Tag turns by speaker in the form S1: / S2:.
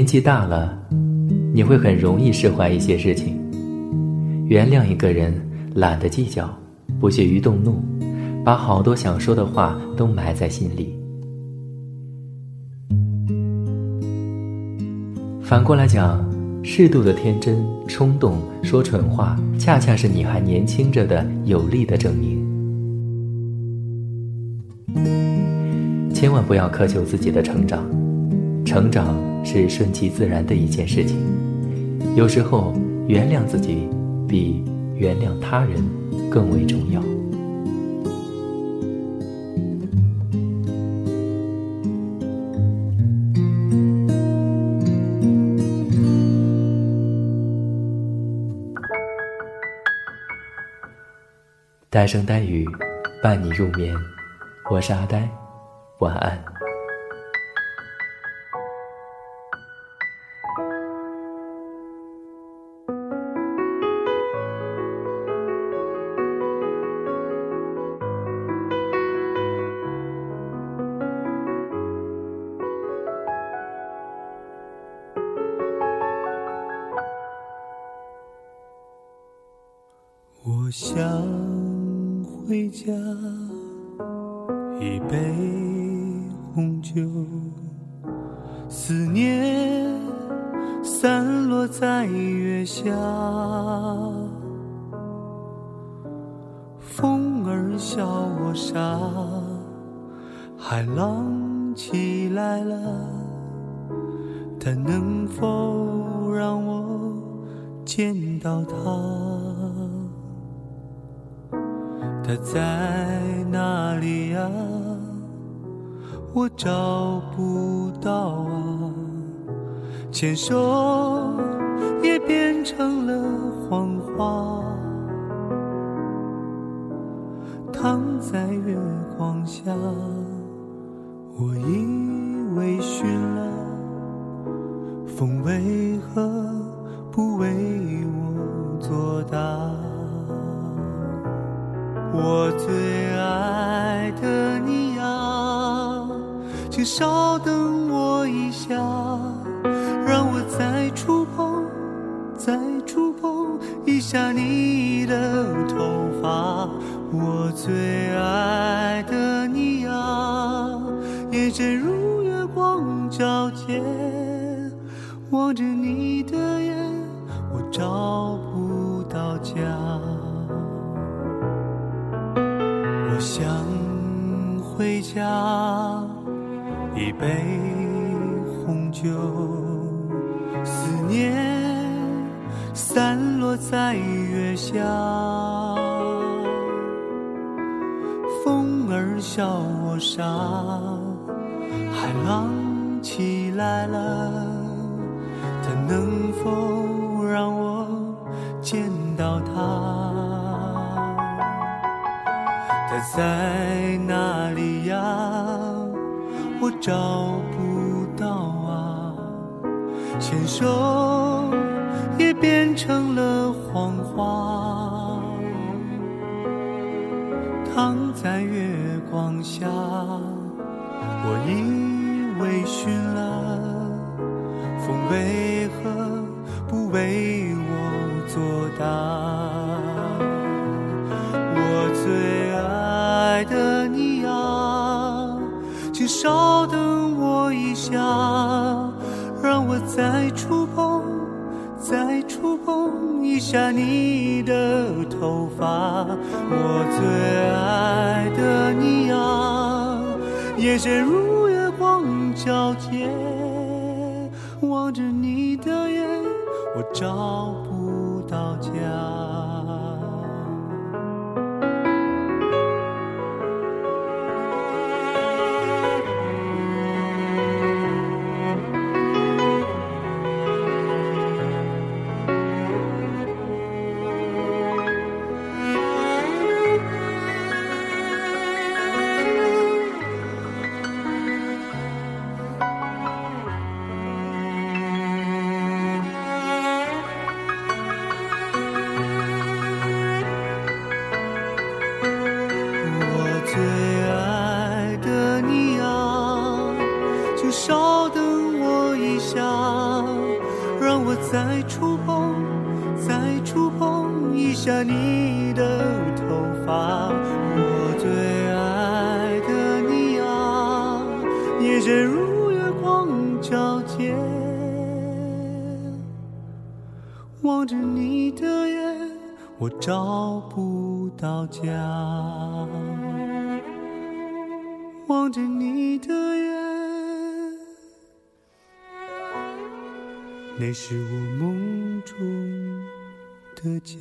S1: 年纪大了，你会很容易释怀一些事情，原谅一个人，懒得计较，不屑于动怒，把好多想说的话都埋在心里。反过来讲，适度的天真、冲动、说蠢话，恰恰是你还年轻着的有力的证明。千万不要苛求自己的成长，成长是顺其自然的一件事情。有时候，原谅自己比原谅他人更为重要。呆声呆语，伴你入眠。我是阿呆。晚安。
S2: 我想回家，一杯。红酒，思念散落在月下，风儿笑我傻，海浪起来了，它能否让我见到他？他在哪里呀？我找不到啊，牵手也变成了谎话，躺在月光下，我以为倦了，风为何不为我作答？我最爱的你啊。请稍等我一下，再触碰，再触碰一下你的头发。我最爱的你啊，眼神如月光皎洁，望着你的眼，我找不到家。我想回家。一杯红酒，思念散落在月下，风儿笑我傻，海浪起来了，它能否让我见到他？他在哪里呀？我找，牵手也变成了谎话，躺在月光下，我以为倦了，风为何不为我再触碰，再触碰一下你的头发。我最爱的你啊，眼神如月光皎洁，望着你的眼，我找不到家。我再触碰再触碰一下你的头发我最爱的你呀夜深如月光皎洁望着你的眼我找不到家。望着你的眼那是我梦中的家。